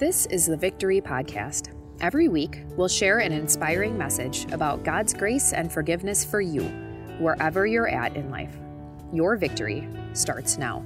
This is the Victory Podcast. Every week, we'll share an inspiring message about God's grace and forgiveness for you, wherever you're at in life. Your victory starts now.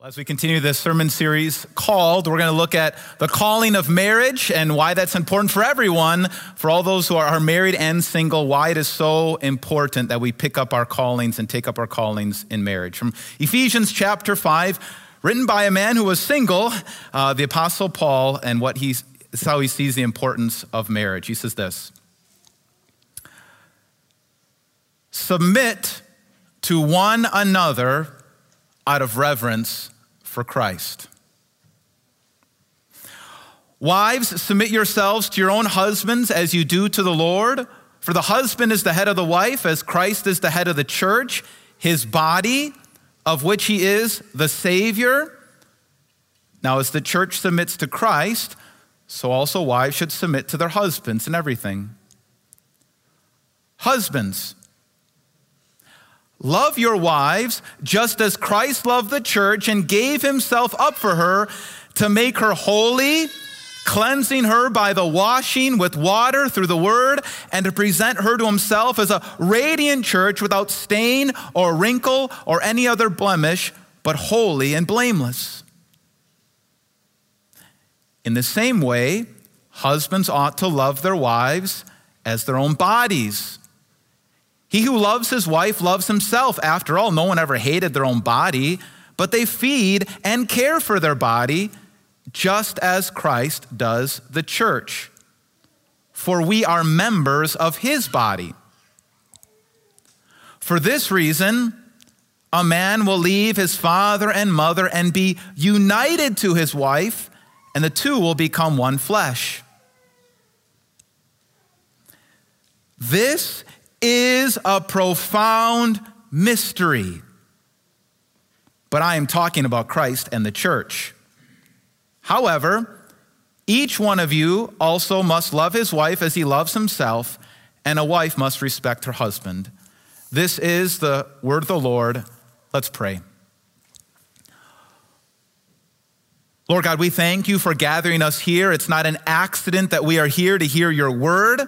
As we continue this sermon series called, we're going to look at the calling of marriage and why that's important for everyone, for all those who are married and single, why it is so important that we pick up our callings and take up our callings in marriage. From Ephesians chapter 5, written by a man who was single, uh, the Apostle Paul, and what he's, how he sees the importance of marriage. He says this Submit to one another out of reverence for Christ. Wives, submit yourselves to your own husbands as you do to the Lord. For the husband is the head of the wife, as Christ is the head of the church, his body, of which he is the Savior. Now, as the church submits to Christ, so also wives should submit to their husbands in everything. Husbands, Love your wives just as Christ loved the church and gave himself up for her to make her holy, cleansing her by the washing with water through the word, and to present her to himself as a radiant church without stain or wrinkle or any other blemish, but holy and blameless. In the same way, husbands ought to love their wives as their own bodies. He who loves his wife loves himself. After all, no one ever hated their own body, but they feed and care for their body just as Christ does the church. For we are members of his body. For this reason, a man will leave his father and mother and be united to his wife, and the two will become one flesh. This is a profound mystery. But I am talking about Christ and the church. However, each one of you also must love his wife as he loves himself, and a wife must respect her husband. This is the word of the Lord. Let's pray. Lord God, we thank you for gathering us here. It's not an accident that we are here to hear your word.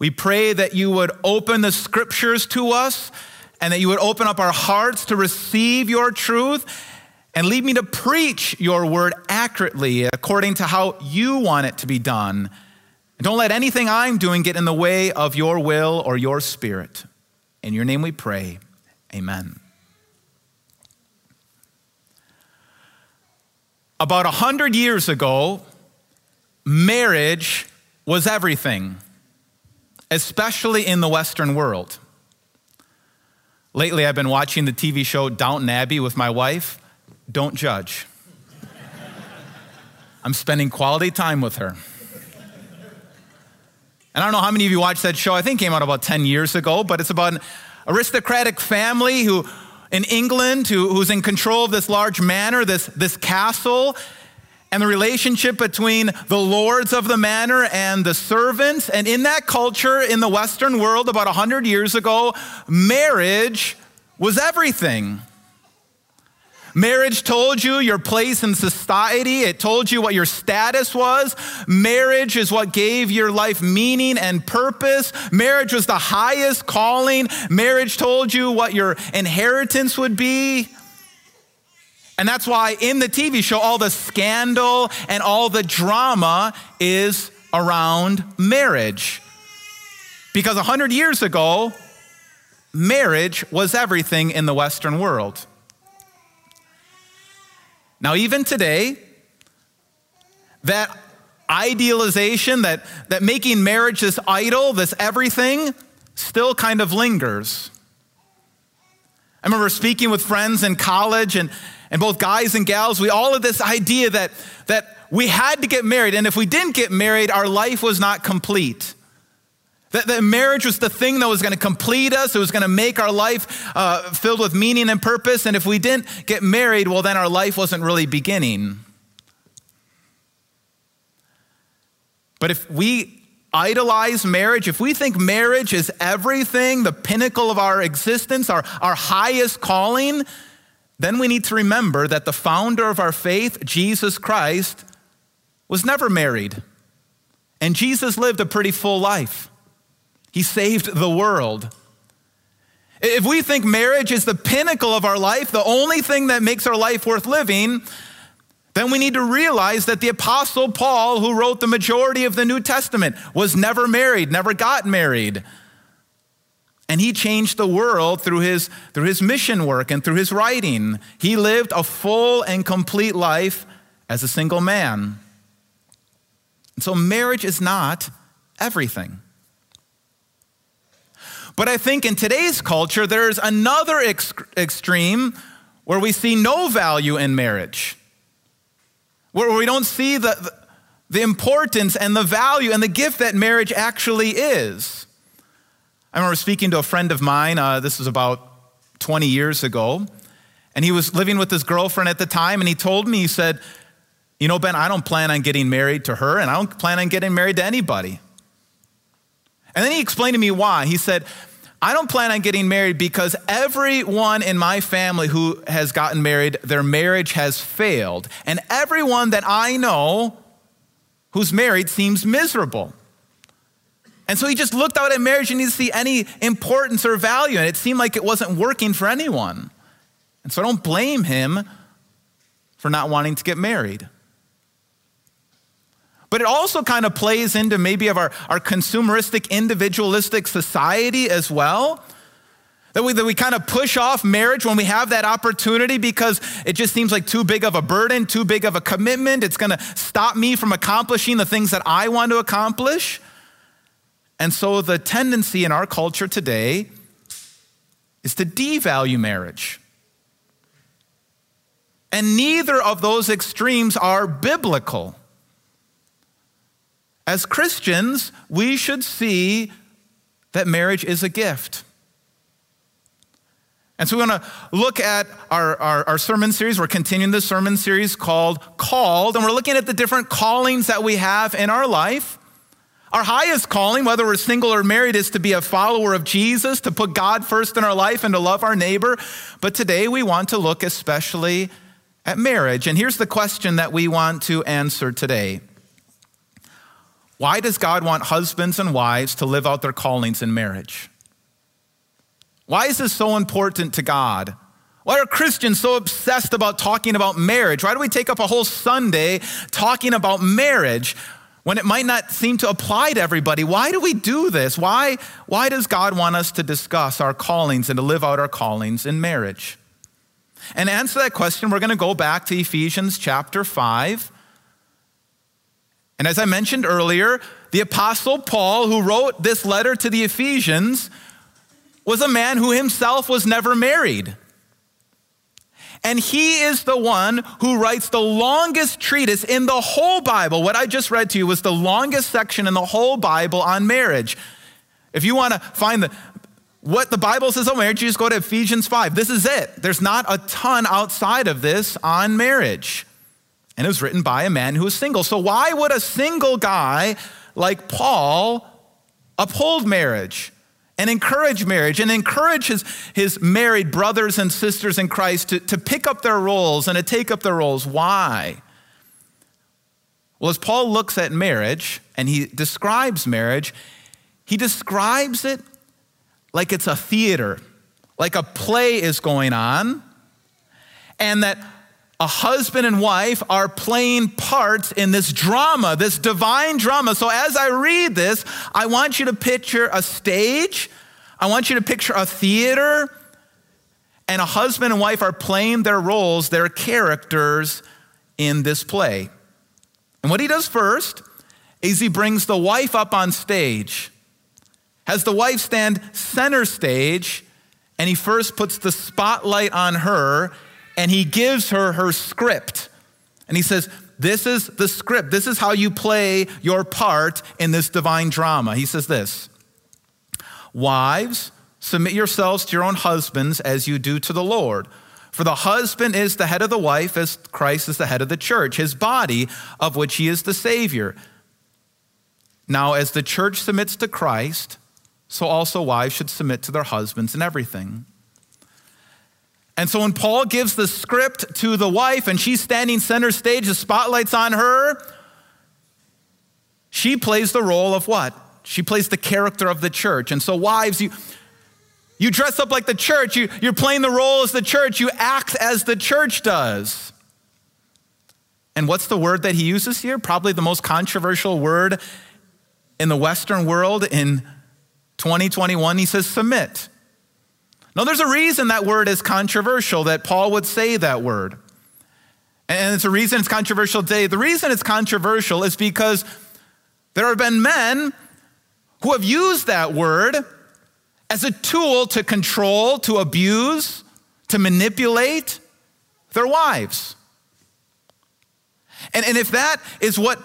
We pray that you would open the scriptures to us and that you would open up our hearts to receive your truth and lead me to preach your word accurately according to how you want it to be done. And don't let anything I'm doing get in the way of your will or your spirit. In your name we pray. Amen. About a hundred years ago, marriage was everything especially in the Western world. Lately, I've been watching the TV show Downton Abbey with my wife. Don't judge. I'm spending quality time with her. And I don't know how many of you watched that show. I think it came out about 10 years ago, but it's about an aristocratic family who in England who, who's in control of this large manor, this, this castle, and the relationship between the lords of the manor and the servants. And in that culture in the Western world about 100 years ago, marriage was everything. Marriage told you your place in society. It told you what your status was. Marriage is what gave your life meaning and purpose. Marriage was the highest calling. Marriage told you what your inheritance would be. And that's why in the TV show, all the scandal and all the drama is around marriage. Because 100 years ago, marriage was everything in the Western world. Now, even today, that idealization, that, that making marriage this idol, this everything, still kind of lingers. I remember speaking with friends in college, and and both guys and gals, we all had this idea that, that we had to get married. And if we didn't get married, our life was not complete. That, that marriage was the thing that was going to complete us, it was going to make our life uh, filled with meaning and purpose. And if we didn't get married, well, then our life wasn't really beginning. But if we idolize marriage, if we think marriage is everything, the pinnacle of our existence, our, our highest calling, then we need to remember that the founder of our faith, Jesus Christ, was never married. And Jesus lived a pretty full life. He saved the world. If we think marriage is the pinnacle of our life, the only thing that makes our life worth living, then we need to realize that the Apostle Paul, who wrote the majority of the New Testament, was never married, never got married. And he changed the world through his, through his mission work and through his writing. He lived a full and complete life as a single man. And so marriage is not everything. But I think in today's culture, there's another ex- extreme where we see no value in marriage, where we don't see the, the importance and the value and the gift that marriage actually is. I remember speaking to a friend of mine, uh, this was about 20 years ago, and he was living with his girlfriend at the time, and he told me, he said, You know, Ben, I don't plan on getting married to her, and I don't plan on getting married to anybody. And then he explained to me why. He said, I don't plan on getting married because everyone in my family who has gotten married, their marriage has failed. And everyone that I know who's married seems miserable. And so he just looked out at marriage and didn't see any importance or value. And it seemed like it wasn't working for anyone. And so I don't blame him for not wanting to get married. But it also kind of plays into maybe of our, our consumeristic, individualistic society as well. That we, that we kind of push off marriage when we have that opportunity because it just seems like too big of a burden, too big of a commitment. It's going to stop me from accomplishing the things that I want to accomplish. And so the tendency in our culture today is to devalue marriage. And neither of those extremes are biblical. As Christians, we should see that marriage is a gift. And so we want to look at our, our, our, sermon series. We're continuing the sermon series called Called, and we're looking at the different callings that we have in our life. Our highest calling, whether we're single or married, is to be a follower of Jesus, to put God first in our life, and to love our neighbor. But today we want to look especially at marriage. And here's the question that we want to answer today why does God want husbands and wives to live out their callings in marriage? Why is this so important to God? Why are Christians so obsessed about talking about marriage? Why do we take up a whole Sunday talking about marriage when it might not seem to apply to everybody? Why do we do this? Why, why does God want us to discuss our callings and to live out our callings in marriage? And to answer that question, we're going to go back to Ephesians chapter 5 and as I mentioned earlier, the Apostle Paul, who wrote this letter to the Ephesians, was a man who himself was never married. And he is the one who writes the longest treatise in the whole Bible. What I just read to you was the longest section in the whole Bible on marriage. If you want to find the, what the Bible says on marriage, you just go to Ephesians 5. This is it. There's not a ton outside of this on marriage and it was written by a man who was single. So, why would a single guy like Paul uphold marriage and encourage marriage and encourage his, his married brothers and sisters in Christ to, to pick up their roles and to take up their roles? Why? Well, as Paul looks at marriage and he describes marriage, he describes it like it's a theater, like a play is going on, and that a husband and wife are playing parts in this drama, this divine drama. So as I read this, I want you to picture a stage, I want you to picture a theater, and a husband and wife are playing their roles, their characters in this play. And what he does first is he brings the wife up on stage, has the wife stand center stage, and he first puts the spotlight on her and he gives her her script. And he says, This is the script. This is how you play your part in this divine drama. He says this Wives, submit yourselves to your own husbands as you do to the Lord. For the husband is the head of the wife, as Christ is the head of the church, his body, of which he is the Savior. Now, as the church submits to Christ, so also wives should submit to their husbands in everything. And so when Paul gives the script to the wife and she's standing center stage, the spotlight's on her, she plays the role of what? She plays the character of the church. And so, wives, you, you dress up like the church. You, you're playing the role as the church. You act as the church does. And what's the word that he uses here? Probably the most controversial word in the Western world in 2021. He says, submit. Now, there's a reason that word is controversial, that Paul would say that word. And it's a reason it's controversial today. The reason it's controversial is because there have been men who have used that word as a tool to control, to abuse, to manipulate their wives. And, and if that is what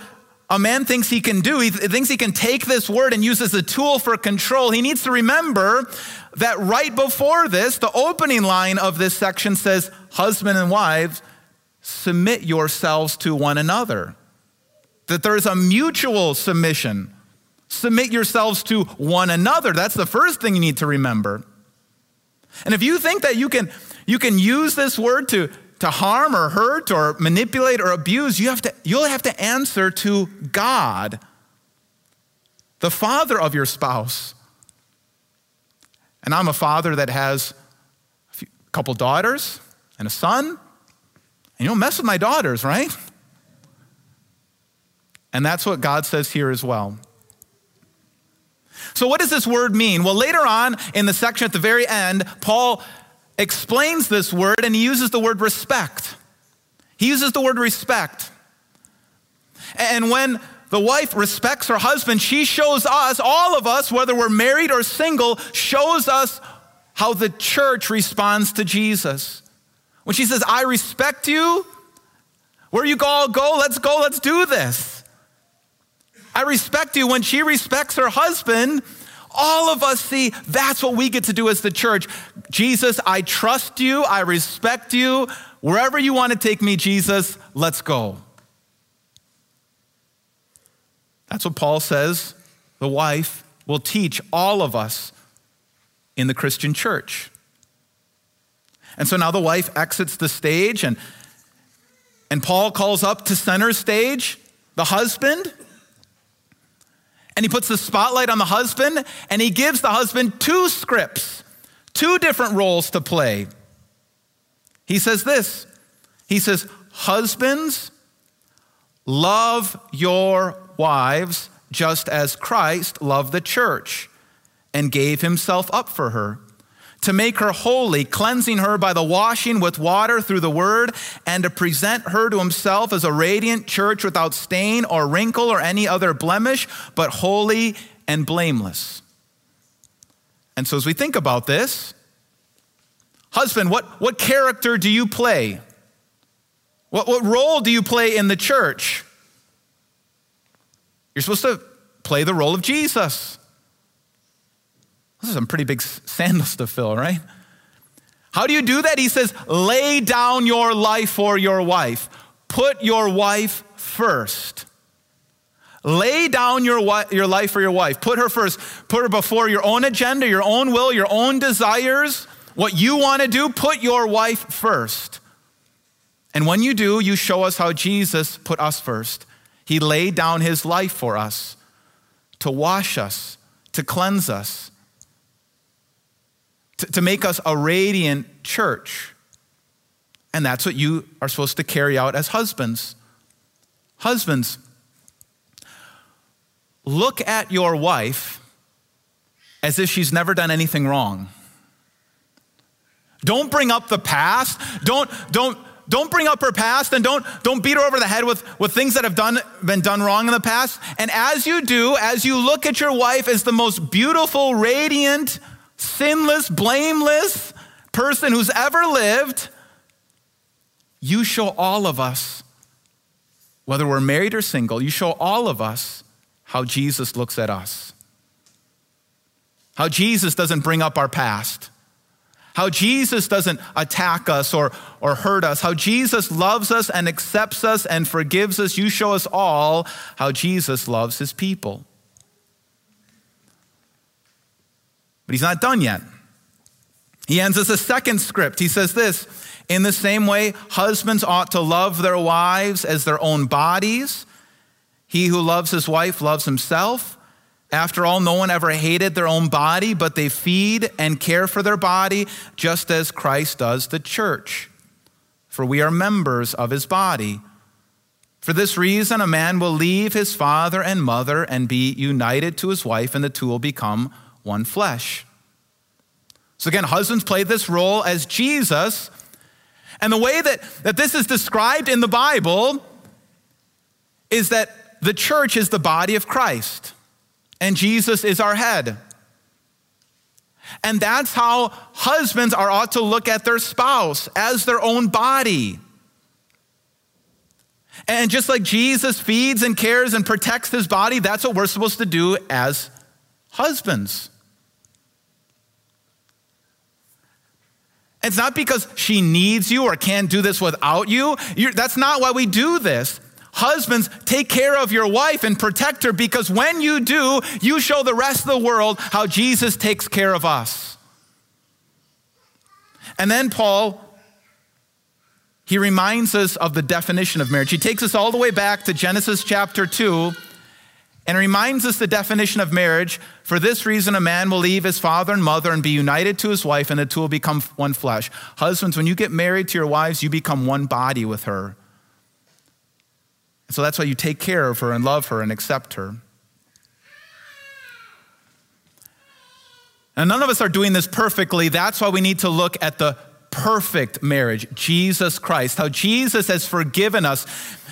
a man thinks he can do, he thinks he can take this word and use as a tool for control, he needs to remember that right before this, the opening line of this section says, Husband and wives, submit yourselves to one another. That there is a mutual submission. Submit yourselves to one another. That's the first thing you need to remember. And if you think that you can, you can use this word to, to harm or hurt or manipulate or abuse, you have to, you'll have to answer to God, the father of your spouse. And I'm a father that has a few, couple daughters and a son. And you don't mess with my daughters, right? And that's what God says here as well. So, what does this word mean? Well, later on in the section at the very end, Paul explains this word and he uses the word respect. He uses the word respect. And when the wife respects her husband, she shows us, all of us, whether we're married or single, shows us how the church responds to Jesus. When she says, I respect you, where you all go, let's go, let's do this. I respect you. When she respects her husband, all of us see that's what we get to do as the church. Jesus, I trust you. I respect you. Wherever you want to take me, Jesus, let's go. That's what Paul says the wife will teach all of us in the Christian church. And so now the wife exits the stage, and, and Paul calls up to center stage the husband and he puts the spotlight on the husband and he gives the husband two scripts, two different roles to play. He says this He says, Husbands, love your wives just as Christ loved the church and gave himself up for her to make her holy, cleansing her by the washing with water through the word, and to present her to himself as a radiant church without stain or wrinkle or any other blemish, but holy and blameless. And so, as we think about this, husband, what, what character do you play? What, what role do you play in the church? You're supposed to play the role of Jesus. Those are some pretty big sandals to fill, right? How do you do that? He says, lay down your life for your wife. Put your wife first. Lay down your, your life for your wife. Put her first. Put her before your own agenda, your own will, your own desires, what you want to do. Put your wife first. And when you do, you show us how Jesus put us first. He laid down his life for us to wash us, to cleanse us, to, to make us a radiant church. And that's what you are supposed to carry out as husbands. Husbands, look at your wife as if she's never done anything wrong. Don't bring up the past. Don't, don't, don't bring up her past and don't, don't beat her over the head with, with things that have done, been done wrong in the past. And as you do, as you look at your wife as the most beautiful, radiant, sinless, blameless person who's ever lived, you show all of us, whether we're married or single, you show all of us how Jesus looks at us. How Jesus doesn't bring up our past. How Jesus doesn't attack us or, or hurt us. How Jesus loves us and accepts us and forgives us. You show us all how Jesus loves his people. But he's not done yet. He ends us a second script. He says this In the same way, husbands ought to love their wives as their own bodies. He who loves his wife loves himself. After all, no one ever hated their own body, but they feed and care for their body just as Christ does the church. For we are members of his body. For this reason, a man will leave his father and mother and be united to his wife, and the two will become one flesh. So, again, husbands play this role as Jesus. And the way that, that this is described in the Bible is that the church is the body of Christ and Jesus is our head. And that's how husbands are ought to look at their spouse as their own body. And just like Jesus feeds and cares and protects his body, that's what we're supposed to do as husbands. It's not because she needs you or can't do this without you. You're, that's not why we do this. Husbands, take care of your wife and protect her because when you do, you show the rest of the world how Jesus takes care of us. And then Paul, he reminds us of the definition of marriage. He takes us all the way back to Genesis chapter 2 and it reminds us the definition of marriage. For this reason, a man will leave his father and mother and be united to his wife, and the two will become one flesh. Husbands, when you get married to your wives, you become one body with her. So that's why you take care of her and love her and accept her. And none of us are doing this perfectly. That's why we need to look at the perfect marriage, Jesus Christ, how Jesus has forgiven us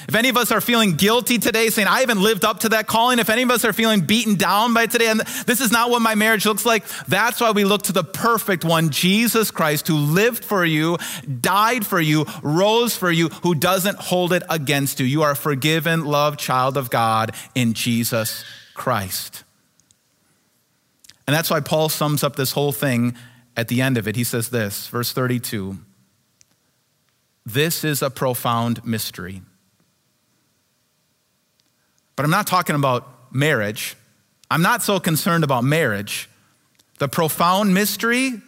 if any of us are feeling guilty today, saying, I haven't lived up to that calling, if any of us are feeling beaten down by today, and this is not what my marriage looks like, that's why we look to the perfect one, Jesus Christ, who lived for you, died for you, rose for you, who doesn't hold it against you. You are a forgiven, loved child of God in Jesus Christ. And that's why Paul sums up this whole thing at the end of it. He says this, verse 32 This is a profound mystery. But I'm not talking about marriage. I'm not so concerned about marriage. The profound mystery, I'm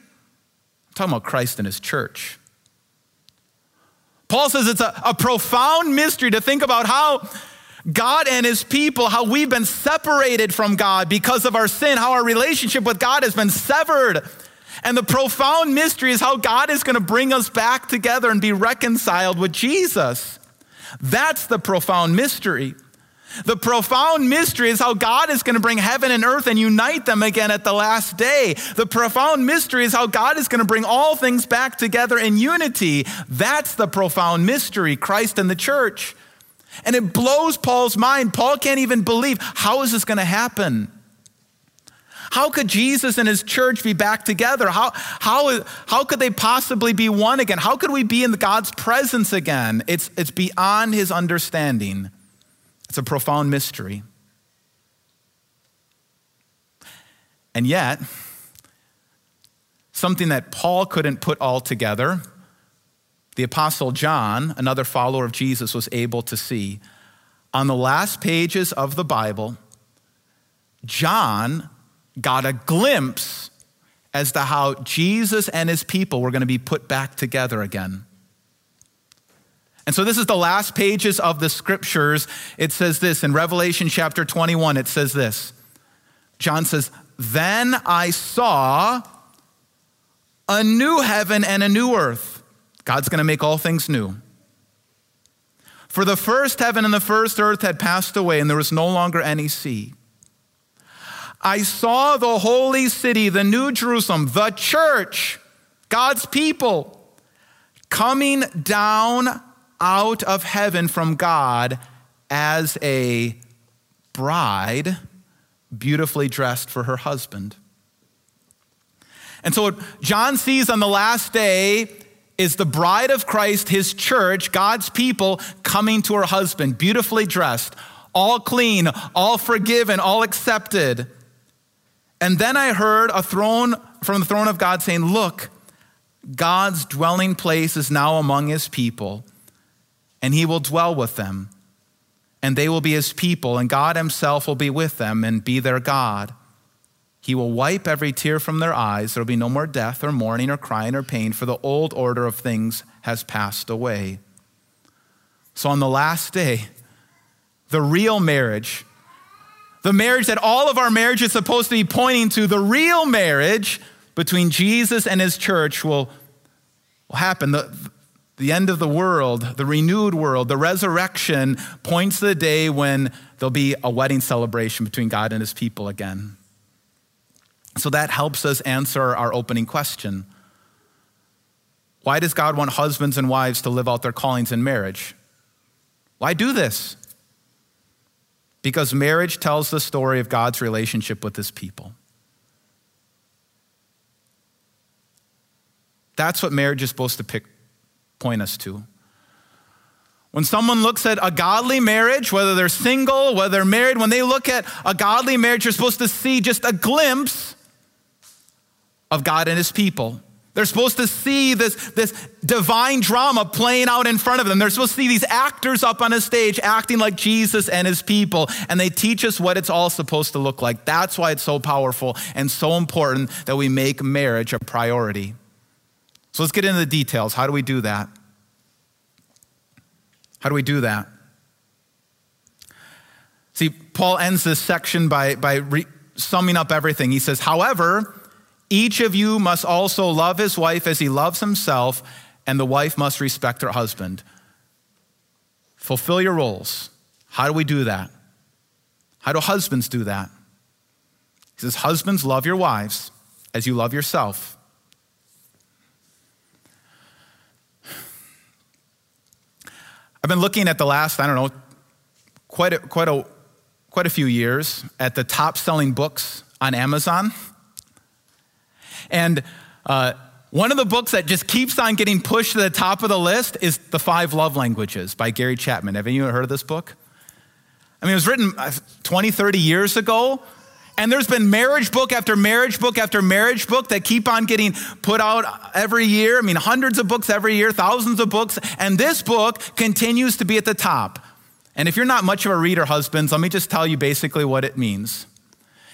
talking about Christ and his church. Paul says it's a, a profound mystery to think about how God and his people, how we've been separated from God because of our sin, how our relationship with God has been severed. And the profound mystery is how God is going to bring us back together and be reconciled with Jesus. That's the profound mystery. The profound mystery is how God is going to bring heaven and earth and unite them again at the last day. The profound mystery is how God is going to bring all things back together in unity. That's the profound mystery, Christ and the church. And it blows Paul's mind. Paul can't even believe how is this going to happen? How could Jesus and his church be back together? How, how, how could they possibly be one again? How could we be in God's presence again? It's, it's beyond his understanding. It's a profound mystery. And yet, something that Paul couldn't put all together, the Apostle John, another follower of Jesus, was able to see. On the last pages of the Bible, John got a glimpse as to how Jesus and his people were going to be put back together again. And so this is the last pages of the scriptures. It says this in Revelation chapter 21, it says this. John says, Then I saw a new heaven and a new earth. God's going to make all things new. For the first heaven and the first earth had passed away, and there was no longer any sea. I saw the holy city, the new Jerusalem, the church, God's people, coming down out of heaven from God as a bride beautifully dressed for her husband. And so, what John sees on the last day is the bride of Christ, his church, God's people, coming to her husband, beautifully dressed, all clean, all forgiven, all accepted. And then I heard a throne from the throne of God saying, Look, God's dwelling place is now among his people and he will dwell with them. And they will be his people, and God himself will be with them and be their God. He will wipe every tear from their eyes. There will be no more death or mourning or crying or pain, for the old order of things has passed away. So on the last day, the real marriage, the marriage that all of our marriage is supposed to be pointing to, the real marriage between Jesus and his church will, will happen. The, the end of the world, the renewed world, the resurrection points to the day when there'll be a wedding celebration between God and his people again. So that helps us answer our opening question. Why does God want husbands and wives to live out their callings in marriage? Why do this? Because marriage tells the story of God's relationship with his people. That's what marriage is supposed to pick, point us to. When someone looks at a godly marriage, whether they're single, whether they're married, when they look at a godly marriage, you're supposed to see just a glimpse of God and his people. They're supposed to see this, this divine drama playing out in front of them. They're supposed to see these actors up on a stage acting like Jesus and his people, and they teach us what it's all supposed to look like. That's why it's so powerful and so important that we make marriage a priority. So let's get into the details. How do we do that? How do we do that? See, Paul ends this section by, by re- summing up everything. He says, However, each of you must also love his wife as he loves himself, and the wife must respect her husband. Fulfill your roles. How do we do that? How do husbands do that? He says, Husbands, love your wives as you love yourself. I've been looking at the last, I don't know, quite a, quite a, quite a few years at the top selling books on Amazon. And uh, one of the books that just keeps on getting pushed to the top of the list is The Five Love Languages by Gary Chapman. Have you heard of this book? I mean, it was written uh, 20, 30 years ago. And there's been marriage book after marriage book after marriage book that keep on getting put out every year. I mean, hundreds of books every year, thousands of books. And this book continues to be at the top. And if you're not much of a reader, husbands, let me just tell you basically what it means.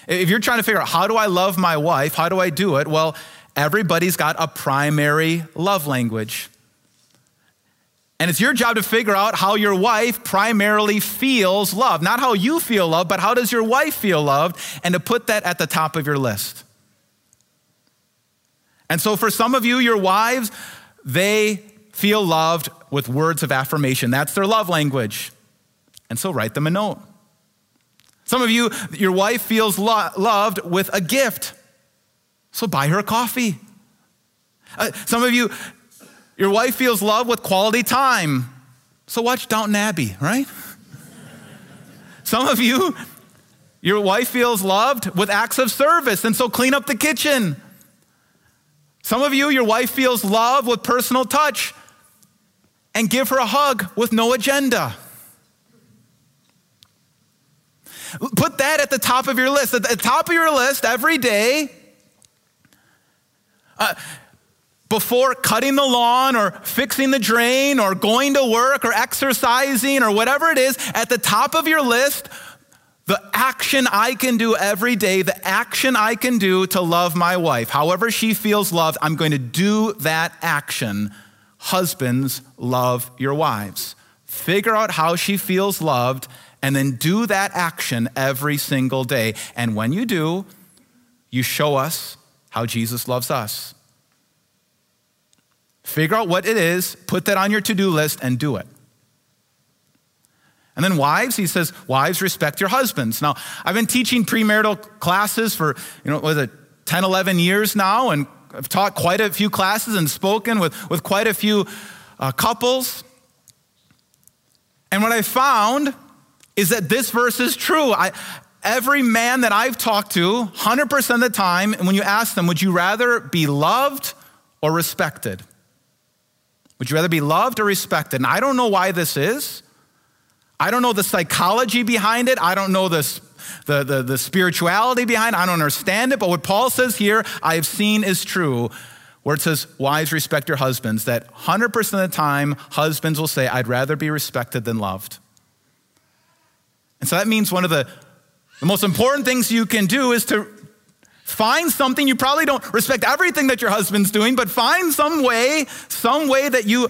If you're trying to figure out how do I love my wife, how do I do it? Well, everybody's got a primary love language. And it's your job to figure out how your wife primarily feels love. Not how you feel love, but how does your wife feel loved? And to put that at the top of your list. And so for some of you, your wives, they feel loved with words of affirmation. That's their love language. And so write them a note. Some of you, your wife feels lo- loved with a gift. So buy her a coffee. Uh, some of you, your wife feels loved with quality time. So watch Downton Abbey, right? Some of you, your wife feels loved with acts of service, and so clean up the kitchen. Some of you, your wife feels love with personal touch, and give her a hug with no agenda. Put that at the top of your list. At the top of your list every day, uh, before cutting the lawn or fixing the drain or going to work or exercising or whatever it is, at the top of your list, the action I can do every day, the action I can do to love my wife, however she feels loved, I'm going to do that action. Husbands, love your wives. Figure out how she feels loved and then do that action every single day. And when you do, you show us how Jesus loves us. Figure out what it is, put that on your to do list, and do it. And then wives, he says, wives, respect your husbands. Now, I've been teaching premarital classes for, you know, was it 10, 11 years now, and I've taught quite a few classes and spoken with, with quite a few uh, couples. And what I found is that this verse is true. I, every man that I've talked to, 100% of the time, and when you ask them, would you rather be loved or respected? Would you rather be loved or respected? And I don't know why this is. I don't know the psychology behind it. I don't know the, the, the, the spirituality behind it. I don't understand it. But what Paul says here, I have seen is true where it says, Wives, respect your husbands, that 100% of the time, husbands will say, I'd rather be respected than loved. And so that means one of the, the most important things you can do is to Find something. You probably don't respect everything that your husband's doing, but find some way, some way that you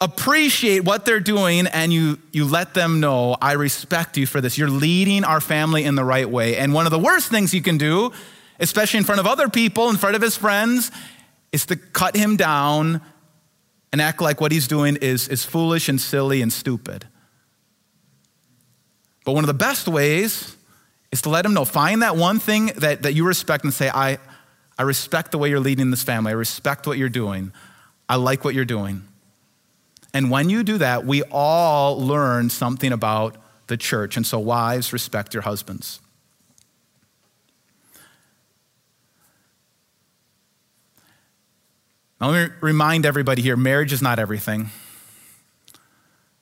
appreciate what they're doing and you, you let them know, I respect you for this. You're leading our family in the right way. And one of the worst things you can do, especially in front of other people, in front of his friends, is to cut him down and act like what he's doing is, is foolish and silly and stupid. But one of the best ways is to let him know. Find that one thing that, that you respect and say, I, I respect the way you're leading this family. I respect what you're doing. I like what you're doing. And when you do that, we all learn something about the church. And so, wives, respect your husbands. Now, let me remind everybody here marriage is not everything.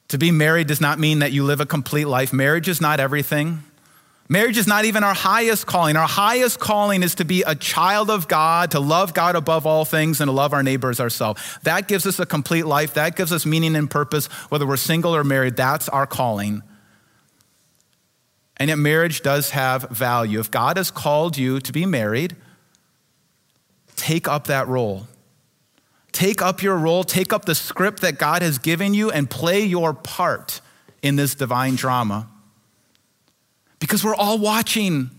To be married does not mean that you live a complete life. Marriage is not everything. Marriage is not even our highest calling. Our highest calling is to be a child of God, to love God above all things, and to love our neighbors ourselves. That gives us a complete life. That gives us meaning and purpose, whether we're single or married. That's our calling. And yet, marriage does have value. If God has called you to be married, take up that role. Take up your role, take up the script that God has given you, and play your part in this divine drama because we're all watching.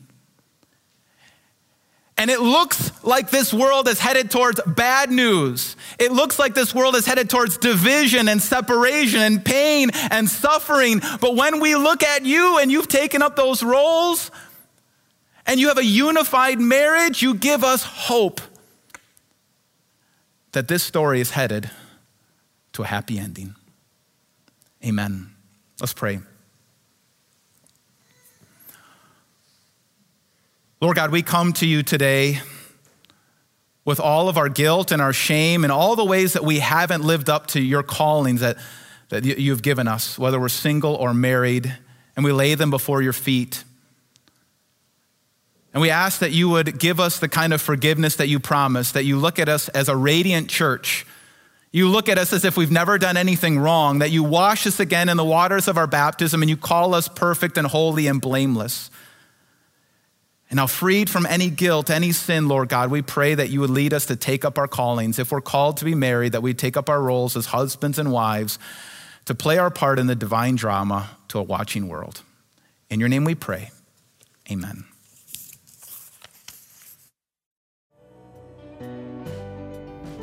And it looks like this world is headed towards bad news. It looks like this world is headed towards division and separation and pain and suffering. But when we look at you and you've taken up those roles and you have a unified marriage, you give us hope that this story is headed to a happy ending. Amen. Let's pray. Lord God, we come to you today with all of our guilt and our shame and all the ways that we haven't lived up to your callings that, that you've given us, whether we're single or married, and we lay them before your feet. And we ask that you would give us the kind of forgiveness that you promised, that you look at us as a radiant church. You look at us as if we've never done anything wrong, that you wash us again in the waters of our baptism and you call us perfect and holy and blameless. And now, freed from any guilt, any sin, Lord God, we pray that you would lead us to take up our callings. If we're called to be married, that we take up our roles as husbands and wives to play our part in the divine drama to a watching world. In your name we pray. Amen.